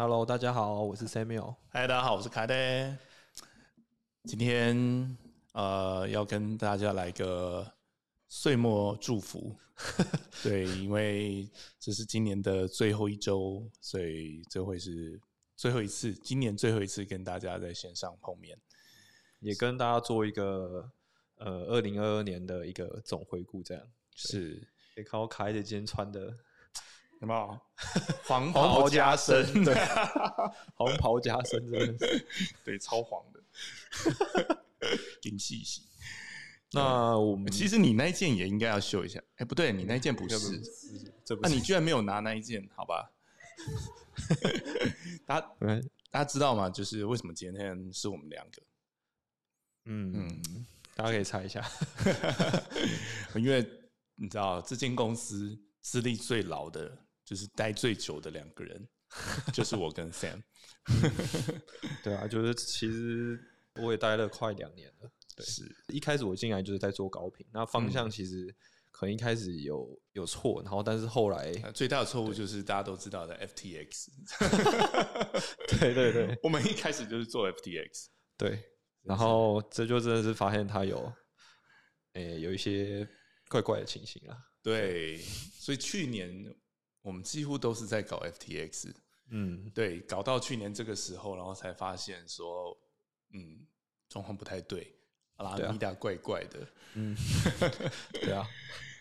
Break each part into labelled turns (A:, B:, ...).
A: Hello，大家好，我是 Samuel。
B: 嗨，大家好，我是凯德。今天呃，要跟大家来个岁末祝福。对，因为这是今年的最后一周，所以这会是最后一次，今年最后一次跟大家在线上碰面，
A: 也跟大家做一个呃，二零二二年的一个总回顾。这样
B: 是，
A: 也看我凯德今天穿的。
B: 有没有 黄
A: 袍
B: 加身？
A: 对，黄袍加身，真的是
B: 对，超黄的，挺细细。
A: 那我们
B: 其实你那一件也应该要秀一下。哎，不对，你那一件不是，那你居然没有拿那一件？好吧，大家大家知道吗？就是为什么今天是我们两个？
A: 嗯嗯，大家可以猜一下，
B: 因为你知道这间公司资历最老的。就是待最久的两个人，就是我跟 Sam。
A: 对啊，就是其实我也待了快两年了。对，
B: 是
A: 一开始我进来就是在做高频，那方向其实可能一开始有有错，然后但是后来
B: 最大的错误就是大家都知道的 FTX。
A: 对对对，
B: 我们一开始就是做 FTX。
A: 对，然后这就真的是发现它有，诶，有一些怪怪的情形啊。
B: 对，所以去年。我们几乎都是在搞 FTX，嗯，对，搞到去年这个时候，然后才发现说，嗯，状况不太对，阿拉米达怪怪的，嗯，
A: 对啊，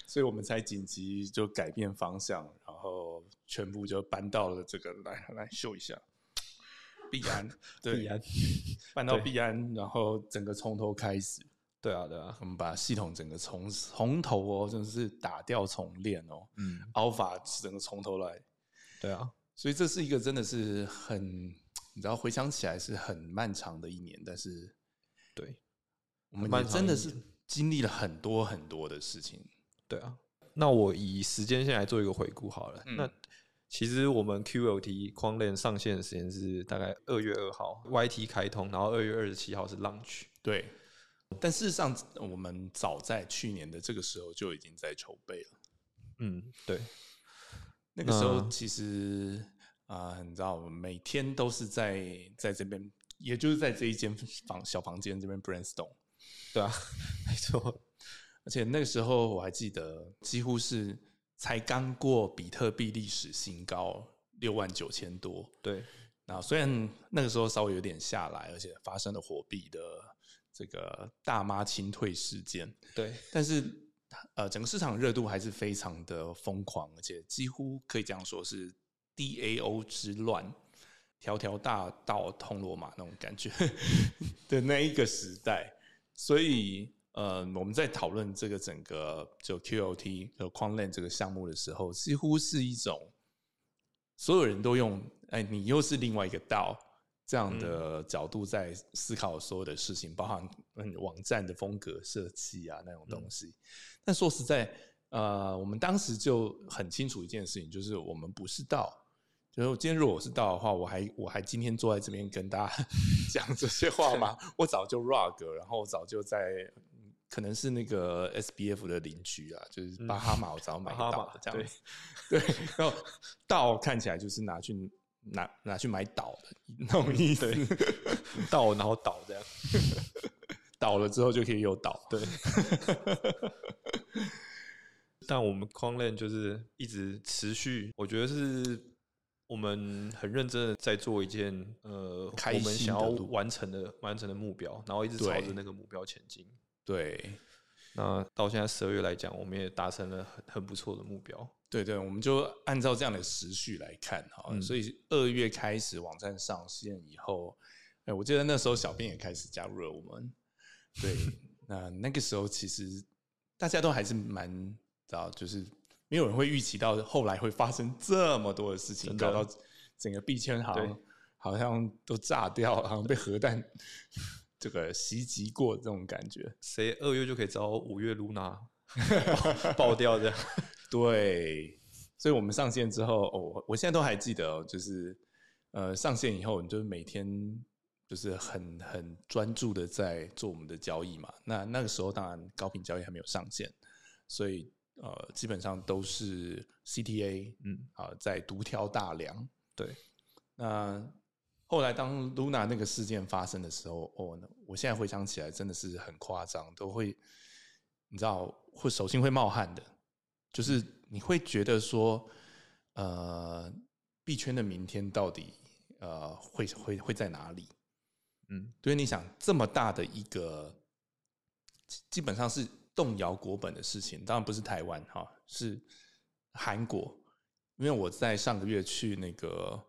B: 所以我们才紧急就改变方向，然后全部就搬到了这个来来秀一下，必安，
A: 必安，
B: 搬到必安，然后整个从头开始。
A: 对啊，对啊，
B: 我们把系统整个从从头哦，真的是打掉重练哦，嗯，Alpha 整个从头来，
A: 对啊，
B: 所以这是一个真的是很，你知道回想起来是很漫长的一年，但是
A: 对，
B: 我们真的是经历了很多很多的事情，
A: 对啊，那我以时间线来做一个回顾好了，那其实我们 QLT 框链上线的时间是大概二月二号，YT 开通，然后二月二十七号是 Launch，
B: 对。但事实上，我们早在去年的这个时候就已经在筹备了。
A: 嗯，对。
B: 那个时候其实啊，你知道，每天都是在在这边，也就是在这一间房小房间这边 brainstorm。
A: 对啊，没错。
B: 而且那个时候我还记得，几乎是才刚过比特币历史新高六万九千多。
A: 对。
B: 那虽然那个时候稍微有点下来，而且发生了货币的。这个大妈清退事件，
A: 对，
B: 但是呃，整个市场热度还是非常的疯狂，而且几乎可以这样说是 DAO 之乱，条条大道通罗马那种感觉 的那一个时代。所以呃，我们在讨论这个整个就 QOT 和矿链这个项目的时候，几乎是一种所有人都用，哎，你又是另外一个道。这样的角度在思考所有的事情，包含嗯网站的风格设计啊那种东西。但说实在，呃，我们当时就很清楚一件事情，就是我们不是道。就是今天如果我是道的话，我还我还今天坐在这边跟大家 讲这些话吗？我早就 rug，然后早就在可能是那个 SBF 的邻居啊，就是巴哈马，我早买到这样子。对，然后道看起来就是拿去。拿拿去买岛的那种意思，
A: 岛 然后倒这样，
B: 倒了之后就可以有岛。
A: 对，但我们框链就是一直持续，我觉得是我们很认真的在做一件呃，我们想要完成的完成的目标，然后一直朝着那个目标前进。
B: 对，
A: 那到现在十二月来讲，我们也达成了很很不错的目标。
B: 对对，我们就按照这样的时序来看哈，所以二月开始网站上线以后，哎，我记得那时候小编也开始加入了我们。对，那那个时候其实大家都还是蛮知道，就是没有人会预期到后来会发生这么多的事情，搞到整个币圈行好像都炸掉了，好像被核弹这个袭击过这种感觉。
A: 谁二月就可以找五月露娜爆掉这样？
B: 对，所以我们上线之后，哦，我现在都还记得，就是呃，上线以后，你就是每天就是很很专注的在做我们的交易嘛。那那个时候，当然高频交易还没有上线，所以呃，基本上都是 CTA，嗯，啊，在独挑大梁。
A: 对，
B: 那后来当 Luna 那个事件发生的时候，哦，我现在回想起来真的是很夸张，都会你知道会手心会冒汗的，就是你会觉得说，呃，币圈的明天到底呃会会会在哪里？嗯，所以你想这么大的一个，基本上是动摇国本的事情，当然不是台湾哈，是韩国。因为我在上个月去那个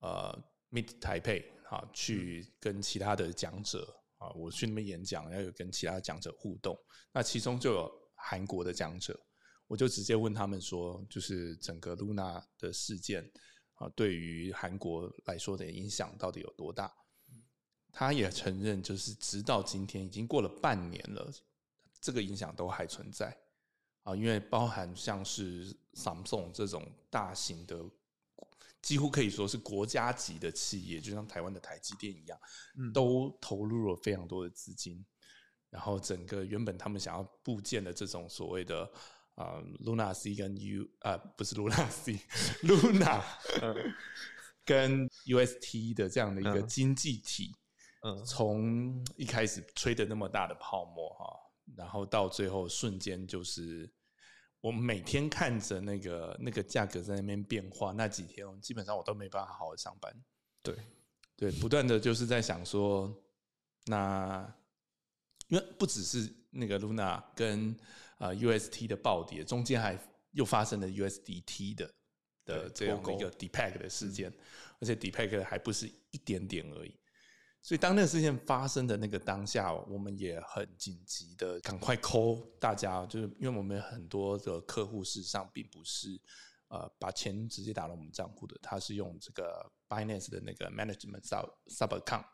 B: 呃 Meet 台北啊，去跟其他的讲者啊，我去那边演讲，要有跟其他讲者互动。那其中就有韩国的讲者，我就直接问他们说，就是整个 Luna 的事件啊，对于韩国来说的影响到底有多大？他也承认，就是直到今天已经过了半年了，这个影响都还存在啊。因为包含像是 Samsung 这种大型的，几乎可以说是国家级的企业，就像台湾的台积电一样，都投入了非常多的资金。然后整个原本他们想要部建的这种所谓的啊 Luna C 跟 U 啊不是 Luna C，Luna 跟 UST 的这样的一个经济体。嗯，从一开始吹的那么大的泡沫哈，然后到最后瞬间就是，我每天看着那个那个价格在那边变化，那几天基本上我都没办法好好上班。
A: 对，
B: 对，不断的就是在想说，那因为不只是那个 Luna 跟啊 UST 的暴跌，中间还又发生了 USDT 的的这样的一个 Depeg 的事件，而且 Depeg 还不是一点点而已。所以，当那个事件发生的那个当下，我们也很紧急的赶快扣大家，就是因为我们很多的客户事实上并不是呃把钱直接打到我们账户的，他是用这个 Binance 的那个 Management Sub Sub Account，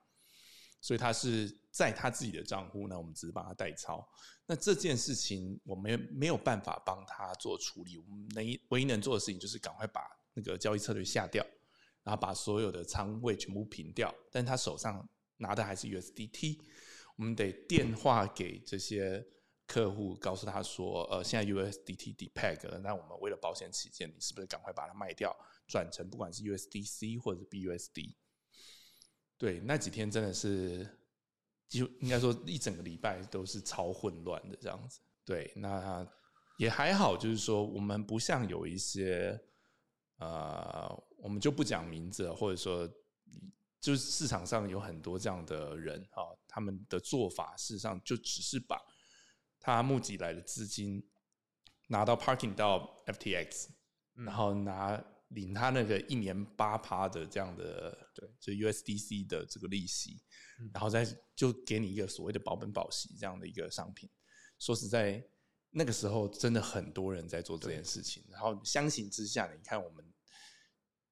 B: 所以他是在他自己的账户呢，我们只是帮他代操。那这件事情我们没有办法帮他做处理，我们能唯一能做的事情就是赶快把那个交易策略下掉，然后把所有的仓位全部平掉，但他手上。拿的还是 USDT，我们得电话给这些客户，告诉他说：“呃，现在 USDT depeg，那我们为了保险起见，你是不是赶快把它卖掉，转成不管是 USDC 或者 BUSD？” 对，那几天真的是，就应该说一整个礼拜都是超混乱的这样子。对，那也还好，就是说我们不像有一些，呃，我们就不讲名字，或者说。就是市场上有很多这样的人啊，他们的做法事实上就只是把他募集来的资金拿到 parking 到 FTX，然后拿领他那个一年八趴的这样的对，就 USDC 的这个利息，然后再就给你一个所谓的保本保息这样的一个商品。说实在，那个时候真的很多人在做这件事情，然后相形之下，你看我们。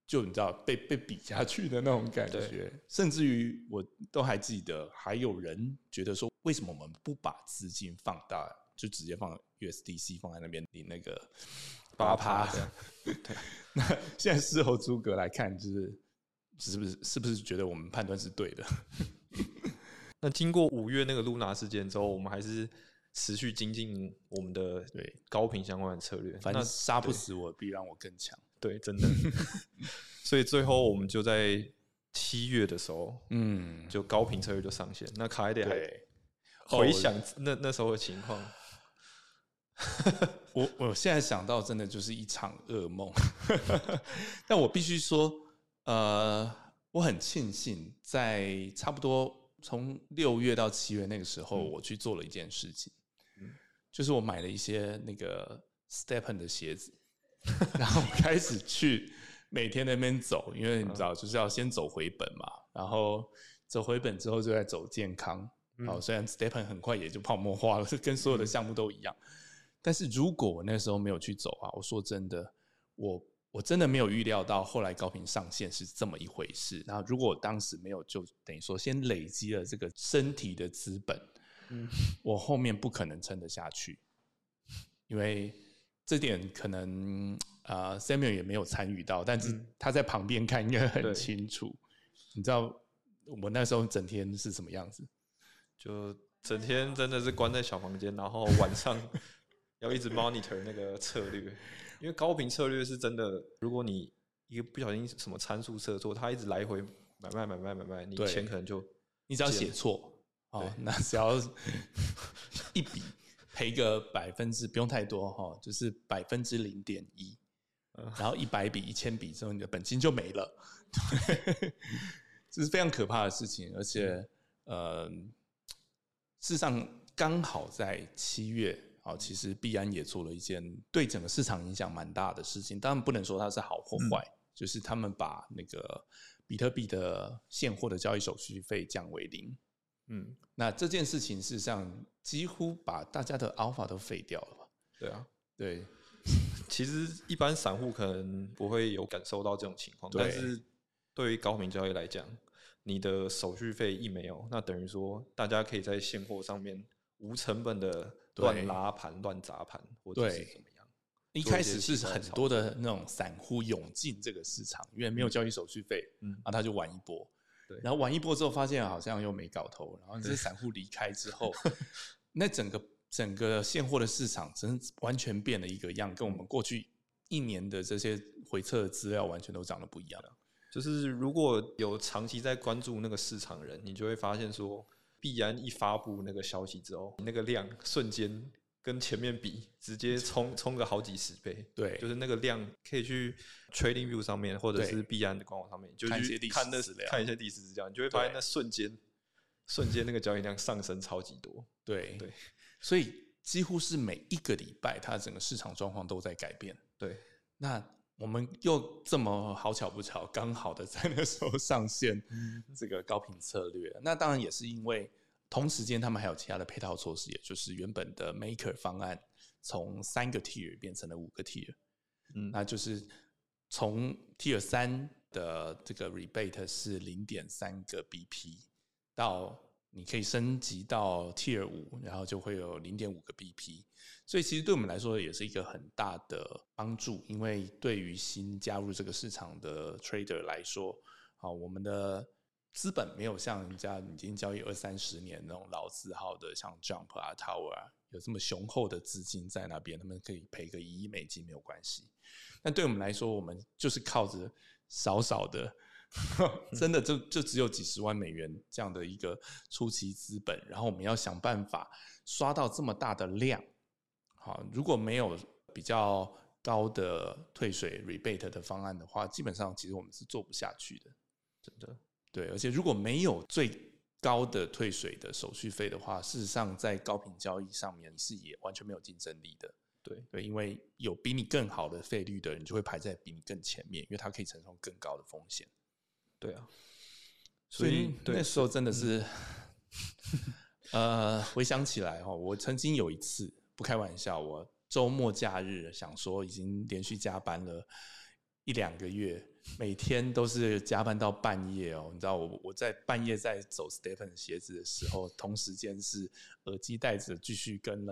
B: 就你知道被被比下去的那种感觉，甚至于我都还记得，还有人觉得说，为什么我们不把资金放大，就直接放 USDC 放在那边领那个八趴的？对，那现在事后诸葛来看，就是是不是是不是觉得我们判断是对的？
A: 那经过五月那个露娜事件之后，我们还是持续精进我们的对高频相关的策略。
B: 反正杀不死我，必让我更强。
A: 对，真的。所以最后我们就在七月的时候，嗯，就高频策略就上线。那卡一点，回想那那时候的情况，
B: 我我现在想到真的就是一场噩梦。但我必须说，呃，我很庆幸在差不多从六月到七月那个时候，我去做了一件事情，就是我买了一些那个 Stepen 的鞋子。然后开始去每天那边走，因为你知道就是要先走回本嘛。然后走回本之后就在走健康。好，虽然 Stepen 很快也就泡沫化了，跟所有的项目都一样。但是如果我那时候没有去走啊，我说真的，我我真的没有预料到后来高频上线是这么一回事。然后如果我当时没有就等于说先累积了这个身体的资本，嗯，我后面不可能撑得下去，因为。这点可能啊，Samuel 也没有参与到，但是他在旁边看应该很清楚。你知道我那时候整天是什么样子？
A: 就整天真的是关在小房间，然后晚上 要一直 monitor 那个策略，因为高频策略是真的，如果你一个不小心什么参数设错，它一直来回买卖买卖买卖，你钱可能就
B: 你只要写错哦，那只要 一笔赔个百分之不用太多哈，就是百分之零点一，然后一百笔一千笔之后，你的本金就没了，这是非常可怕的事情，而且呃，事实上刚好在七月。好，其实币安也做了一件对整个市场影响蛮大的事情，当然不能说它是好或坏，就是他们把那个比特币的现货的交易手续费降为零。嗯，那这件事情事实上几乎把大家的 alpha 都废掉了。
A: 对啊，
B: 对，
A: 其实一般散户可能不会有感受到这种情况，但是对于高频交易来讲，你的手续费一没有，那等于说大家可以在现货上面无成本的。乱拉盘、乱砸盘，或者是怎么样？
B: 一开始是很多的那种散户涌进这个市场，因为没有交易手续费，嗯，啊，他就玩一波，
A: 对，
B: 然后玩一波之后发现好像又没搞头，然后这些散户离开之后，那整个整个现货的市场真完全变了一个样，跟我们过去一年的这些回测的资料完全都长得不一样了。
A: 就是如果有长期在关注那个市场人，你就会发现说。必然一发布那个消息之后，那个量瞬间跟前面比，直接冲冲个好几十倍。
B: 对，
A: 就是那个量可以去 Trading View 上面，或者是币安的官网上面，就去看那看一些历史资料，你就会发现那瞬间瞬间那个交易量上升超级多。
B: 对
A: 对，
B: 所以几乎是每一个礼拜，它整个市场状况都在改变。
A: 对，
B: 那。我们又这么好巧不巧，刚好的在那时候上线这个高频策略。那当然也是因为同时间他们还有其他的配套措施，也就是原本的 Maker 方案从三个 Tier 变成了五个 Tier。嗯，那就是从 Tier 三的这个 Rebate 是零点三个 BP 到。你可以升级到 Tier 五，然后就会有零点五个 BP，所以其实对我们来说也是一个很大的帮助，因为对于新加入这个市场的 Trader 来说，好，我们的资本没有像人家已经交易二三十年那种老字号的，像 Jump 啊、Tower 啊，有这么雄厚的资金在那边，他们可以赔个一亿美金没有关系。但对我们来说，我们就是靠着少少的。真的就就只有几十万美元这样的一个初期资本，然后我们要想办法刷到这么大的量。好，如果没有比较高的退水 rebate 的方案的话，基本上其实我们是做不下去的。
A: 真的，
B: 对，而且如果没有最高的退水的手续费的话，事实上在高频交易上面是也完全没有竞争力的。
A: 对
B: 对，因为有比你更好的费率的人就会排在比你更前面，因为他可以承受更高的风险。
A: 对啊，
B: 所以那时候真的是，呃，回想起来哈，我曾经有一次不开玩笑，我周末假日想说已经连续加班了一两个月，每天都是加班到半夜哦。你知道我我在半夜在走 Stephen 鞋子的时候，同时间是耳机戴着继续跟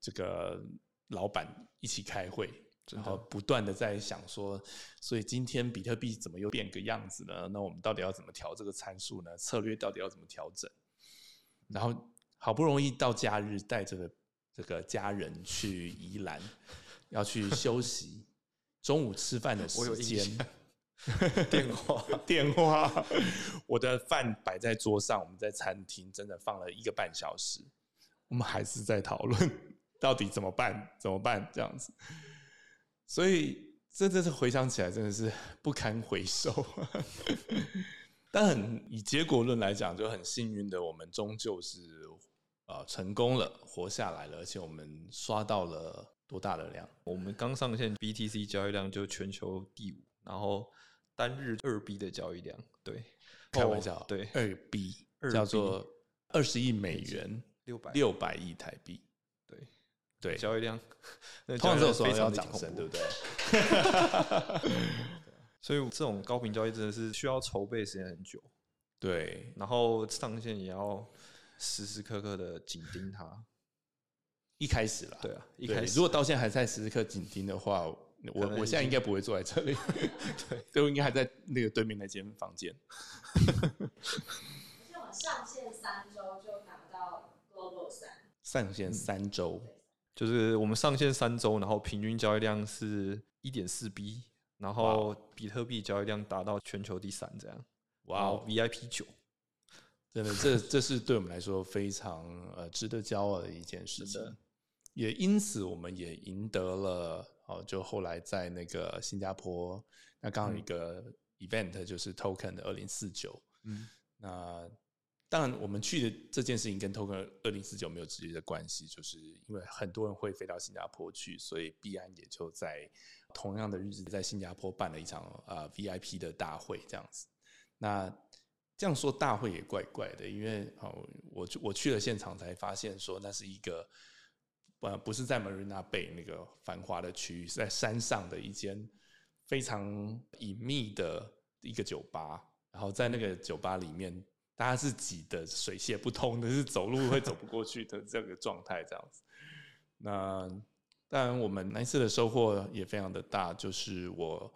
B: 这个老板一起开会。然后不断的在想说，所以今天比特币怎么又变个样子呢？那我们到底要怎么调这个参数呢？策略到底要怎么调整？然后好不容易到假日，带着这个家人去宜兰，要去休息。中午吃饭的时间，
A: 电话
B: 电话，我的饭摆在桌上，我们在餐厅真的放了一个半小时，我们还是在讨论到底怎么办？怎么办？这样子。所以，真的是回想起来，真的是不堪回首。但很以结果论来讲，就很幸运的，我们终究是呃成功了，活下来了，而且我们刷到了多大的量？
A: 我们刚上线 BTC 交易量就全球第五，然后单日二 B 的交易量，对，
B: 开玩笑，
A: 对，
B: 二 B 叫做二十亿美元，
A: 六百。
B: 六百亿台币。对。
A: 对，交易量，
B: 通常这种时候要掌声，对不对？
A: 所以这种高频交易真的是需要筹备时间很久，
B: 对，
A: 然后上线也要时时刻刻的紧盯它。
B: 一开始了，
A: 对啊，一开始。
B: 如果到现在还在时时刻紧盯的话，我我现在应该不会坐在这里，
A: 对，
B: 都应该还在那个对面那间房间。
C: 而且我上线三周就达到 Global 三，
B: 上线三周。
A: 就是我们上线三周，然后平均交易量是一点四 B，然后比特币交易量达到全球第三，这样。哇，VIP 九，
B: 真的，这这是对我们来说非常呃值得骄傲的一件事情。也因此，我们也赢得了哦，就后来在那个新加坡，那刚好一个 event 就是 Token 的二零四九。嗯，那当然，我们去的这件事情跟 Token 二零四九没有直接的关系，就是因为很多人会飞到新加坡去，所以必安也就在同样的日子在新加坡办了一场啊 VIP 的大会，这样子。那这样说大会也怪怪的，因为哦，我我去了现场才发现说那是一个。呃不是在 Marina Bay 那个繁华的区域，是在山上的一间非常隐秘的一个酒吧。然后在那个酒吧里面，大家是挤得水泄不通的，是走路会走不过去的这个状态，这样子。那当然，我们那次的收获也非常的大，就是我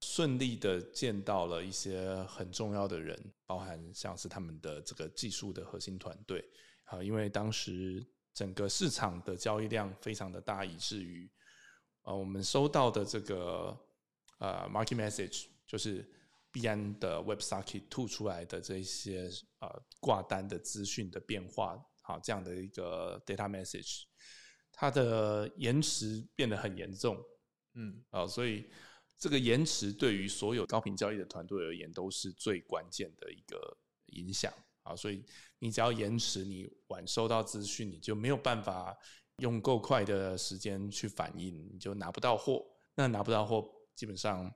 B: 顺利的见到了一些很重要的人，包含像是他们的这个技术的核心团队啊，因为当时。整个市场的交易量非常的大，以至于呃，我们收到的这个呃 market message，就是币安的 websocket 吐出来的这些呃挂单的资讯的变化，好这样的一个 data message，它的延迟变得很严重，嗯，啊，所以这个延迟对于所有高频交易的团队而言，都是最关键的一个影响。啊，所以你只要延迟，你晚收到资讯，你就没有办法用够快的时间去反应，你就拿不到货。那拿不到货，基本上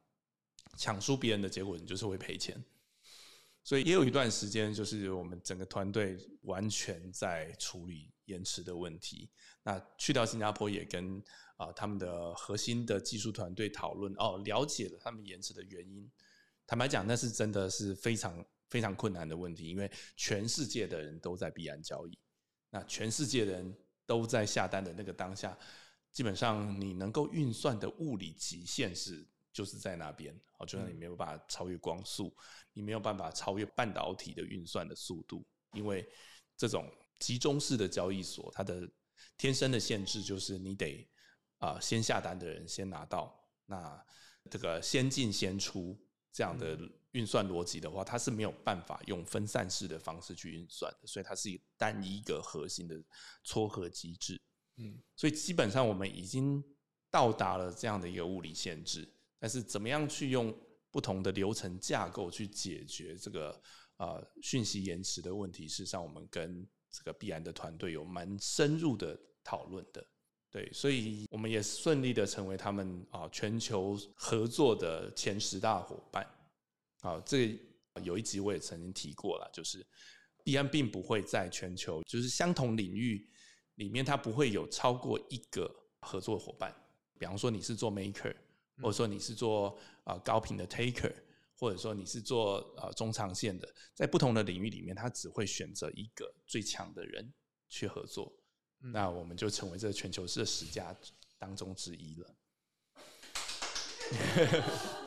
B: 抢输别人的结果，你就是会赔钱。所以也有一段时间，就是我们整个团队完全在处理延迟的问题。那去到新加坡，也跟啊他们的核心的技术团队讨论，哦，了解了他们延迟的原因。坦白讲，那是真的是非常。非常困难的问题，因为全世界的人都在币安交易，那全世界的人都在下单的那个当下，基本上你能够运算的物理极限是就是在那边，哦，就像你没有办法超越光速，你没有办法超越半导体的运算的速度，因为这种集中式的交易所，它的天生的限制就是你得啊先下单的人先拿到，那这个先进先出这样的。运算逻辑的话，它是没有办法用分散式的方式去运算的，所以它是一单一一个核心的撮合机制。嗯，所以基本上我们已经到达了这样的一个物理限制，但是怎么样去用不同的流程架构去解决这个啊讯息延迟的问题？事实上，我们跟这个必然的团队有蛮深入的讨论的。对，所以我们也顺利的成为他们啊全球合作的前十大伙伴。好，这有一集我也曾经提过了，就是币安并不会在全球就是相同领域里面，它不会有超过一个合作伙伴。比方说你是做 maker，或者说你是做啊高频的 taker，或者说你是做啊中长线的，在不同的领域里面，它只会选择一个最强的人去合作。那我们就成为这全球这十家当中之一了。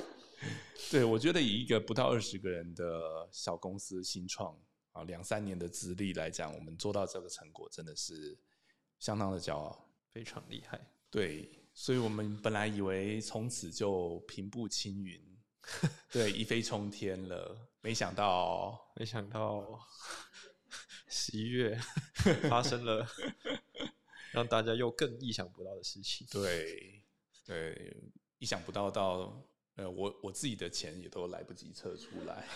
B: 对，我觉得以一个不到二十个人的小公司新创啊，两三年的资历来讲，我们做到这个成果真的是相当的骄傲，
A: 非常厉害。
B: 对，所以我们本来以为从此就平步青云，对，一飞冲天了，没想到，
A: 没想到十一月 发生了让大家又更意想不到的事情。
B: 对，对，意想不到到。呃，我我自己的钱也都来不及撤出来，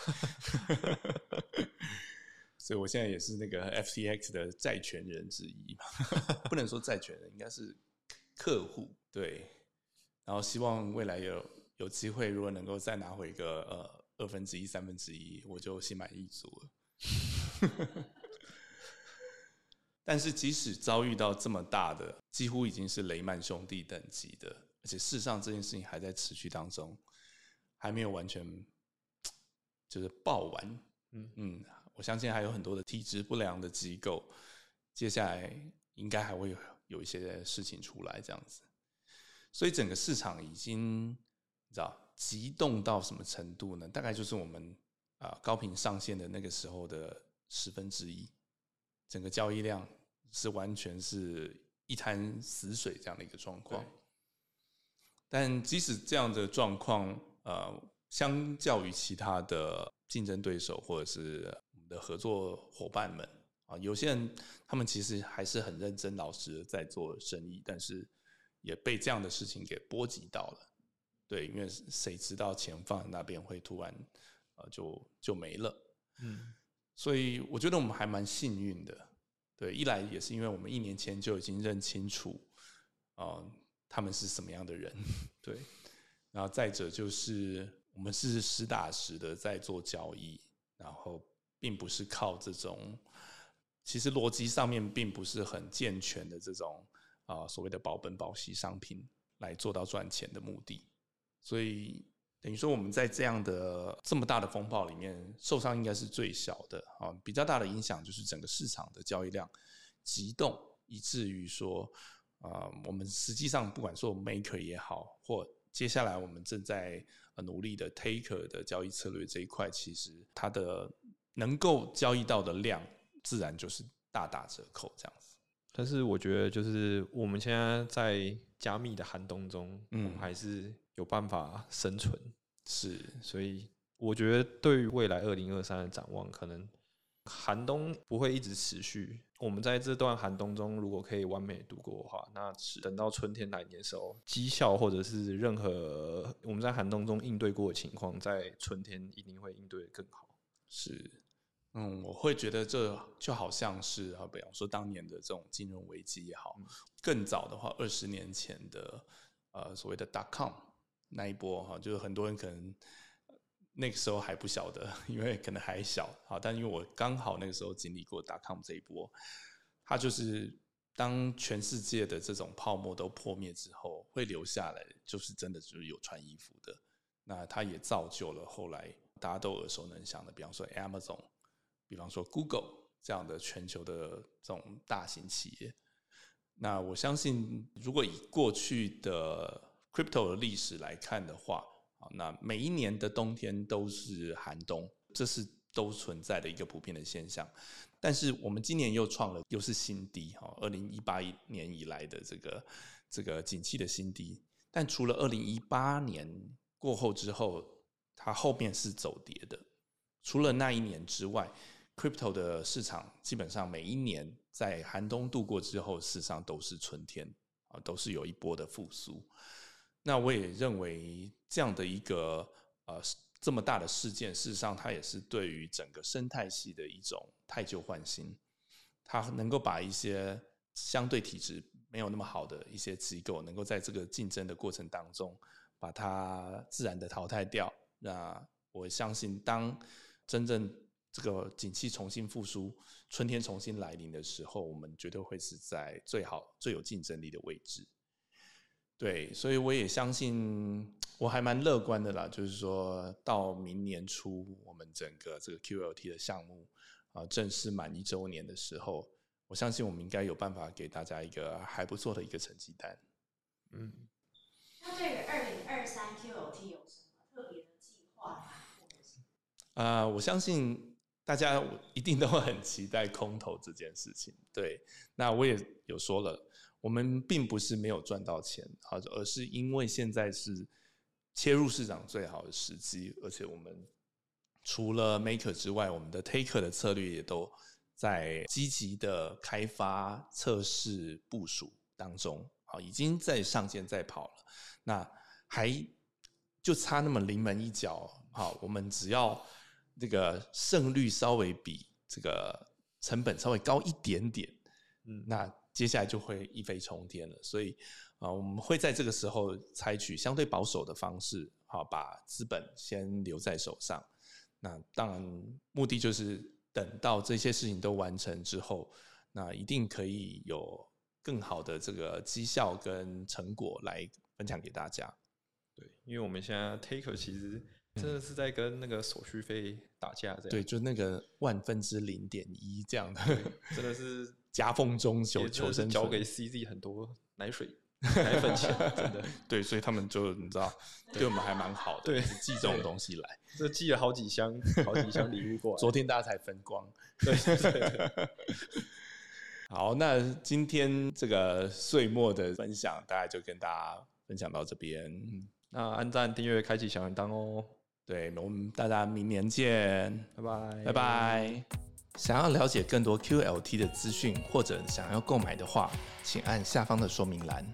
B: 所以我现在也是那个 FTX 的债权人之一，不能说债权人，应该是客户。对，然后希望未来有有机会，如果能够再拿回一个呃二分之一、三分之一，我就心满意足了。但是即使遭遇到这么大的，几乎已经是雷曼兄弟等级的。而且事实上，这件事情还在持续当中，还没有完全就是爆完。嗯嗯，我相信还有很多的体质不良的机构，接下来应该还会有有一些事情出来这样子。所以整个市场已经你知道激动到什么程度呢？大概就是我们啊高频上线的那个时候的十分之一，整个交易量是完全是一滩死水这样的一个状况。但即使这样的状况，呃，相较于其他的竞争对手或者是我们的合作伙伴们啊，有些人他们其实还是很认真老实的在做生意，但是也被这样的事情给波及到了。对，因为谁知道钱放在那边会突然呃就就没了，嗯，所以我觉得我们还蛮幸运的。对，一来也是因为我们一年前就已经认清楚啊他们是什么样的人，对，然后再者就是我们是实打实的在做交易，然后并不是靠这种其实逻辑上面并不是很健全的这种啊所谓的保本保息商品来做到赚钱的目的。所以等于说，我们在这样的这么大的风暴里面，受伤应该是最小的啊。比较大的影响就是整个市场的交易量急动，以至于说啊，我们实际上不管说 maker 也好，或接下来我们正在努力的 taker 的交易策略这一块，其实它的能够交易到的量，自然就是大打折扣这样子。
A: 但是我觉得，就是我们现在在加密的寒冬中，我们还是。有办法生存
B: 是，
A: 所以我觉得对于未来二零二三的展望，可能寒冬不会一直持续。我们在这段寒冬中，如果可以完美度过的话，那是等到春天来年的时候，绩效或者是任何我们在寒冬中应对过的情况，在春天一定会应对的更好。
B: 是，嗯，我会觉得这就好像是啊，比方说当年的这种金融危机也好，更早的话，二十年前的呃所谓的 dot com。那一波哈，就是很多人可能那个时候还不晓得，因为可能还小啊。但因为我刚好那个时候经历过达康这一波，它就是当全世界的这种泡沫都破灭之后，会留下来就是真的就是有穿衣服的。那它也造就了后来大家都耳熟能详的，比方说 Amazon，比方说 Google 这样的全球的这种大型企业。那我相信，如果以过去的 crypto 的历史来看的话，那每一年的冬天都是寒冬，这是都存在的一个普遍的现象。但是我们今年又创了又是新低，哈，二零一八年以来的这个这个景气的新低。但除了二零一八年过后之后，它后面是走跌的。除了那一年之外，crypto 的市场基本上每一年在寒冬度过之后，事实上都是春天啊，都是有一波的复苏。那我也认为这样的一个呃这么大的事件，事实上它也是对于整个生态系的一种太旧换新，它能够把一些相对体质没有那么好的一些机构，能够在这个竞争的过程当中把它自然的淘汰掉。那我相信，当真正这个景气重新复苏、春天重新来临的时候，我们绝对会是在最好、最有竞争力的位置。对，所以我也相信，我还蛮乐观的啦。就是说到明年初，我们整个这个 QLT 的项目啊正式满一周年的时候，我相信我们应该有办法给大家一个还不错的一个成绩单。
C: 嗯，那对于二零二三 QLT 有什么特别的计划？
B: 啊，我相信大家一定都会很期待空投这件事情。对，那我也有说了。我们并不是没有赚到钱，啊，而是因为现在是切入市场最好的时机，而且我们除了 maker 之外，我们的 taker 的策略也都在积极的开发、测试、部署当中，啊，已经在上线在跑了。那还就差那么临门一脚，好，我们只要这个胜率稍微比这个成本稍微高一点点，嗯，那。接下来就会一飞冲天了，所以啊，我们会在这个时候采取相对保守的方式，好把资本先留在手上。那当然，目的就是等到这些事情都完成之后，那一定可以有更好的这个绩效跟成果来分享给大家。
A: 对，因为我们现在 taker 其实真的是在跟那个手续费打架，这样。
B: 对，就那个万分之零点一这样的，
A: 真的是。
B: 夹缝中求求生，
A: 交给 CZ 很多奶水 奶粉钱，真的。
B: 对，所以他们就你知道，对。我们还蛮好的，
A: 对，
B: 寄这种东西来，
A: 这寄了好几箱，好几箱礼物过来，
B: 昨天大家才分光，
A: 对对。
B: 好，那今天这个岁末的分享，大概就跟大家分享到这边。
A: 那按赞、订阅、开启小铃铛哦。
B: 对，我们大家明年见，
A: 拜拜，
B: 拜拜。想要了解更多 QLT 的资讯，或者想要购买的话，请按下方的说明栏。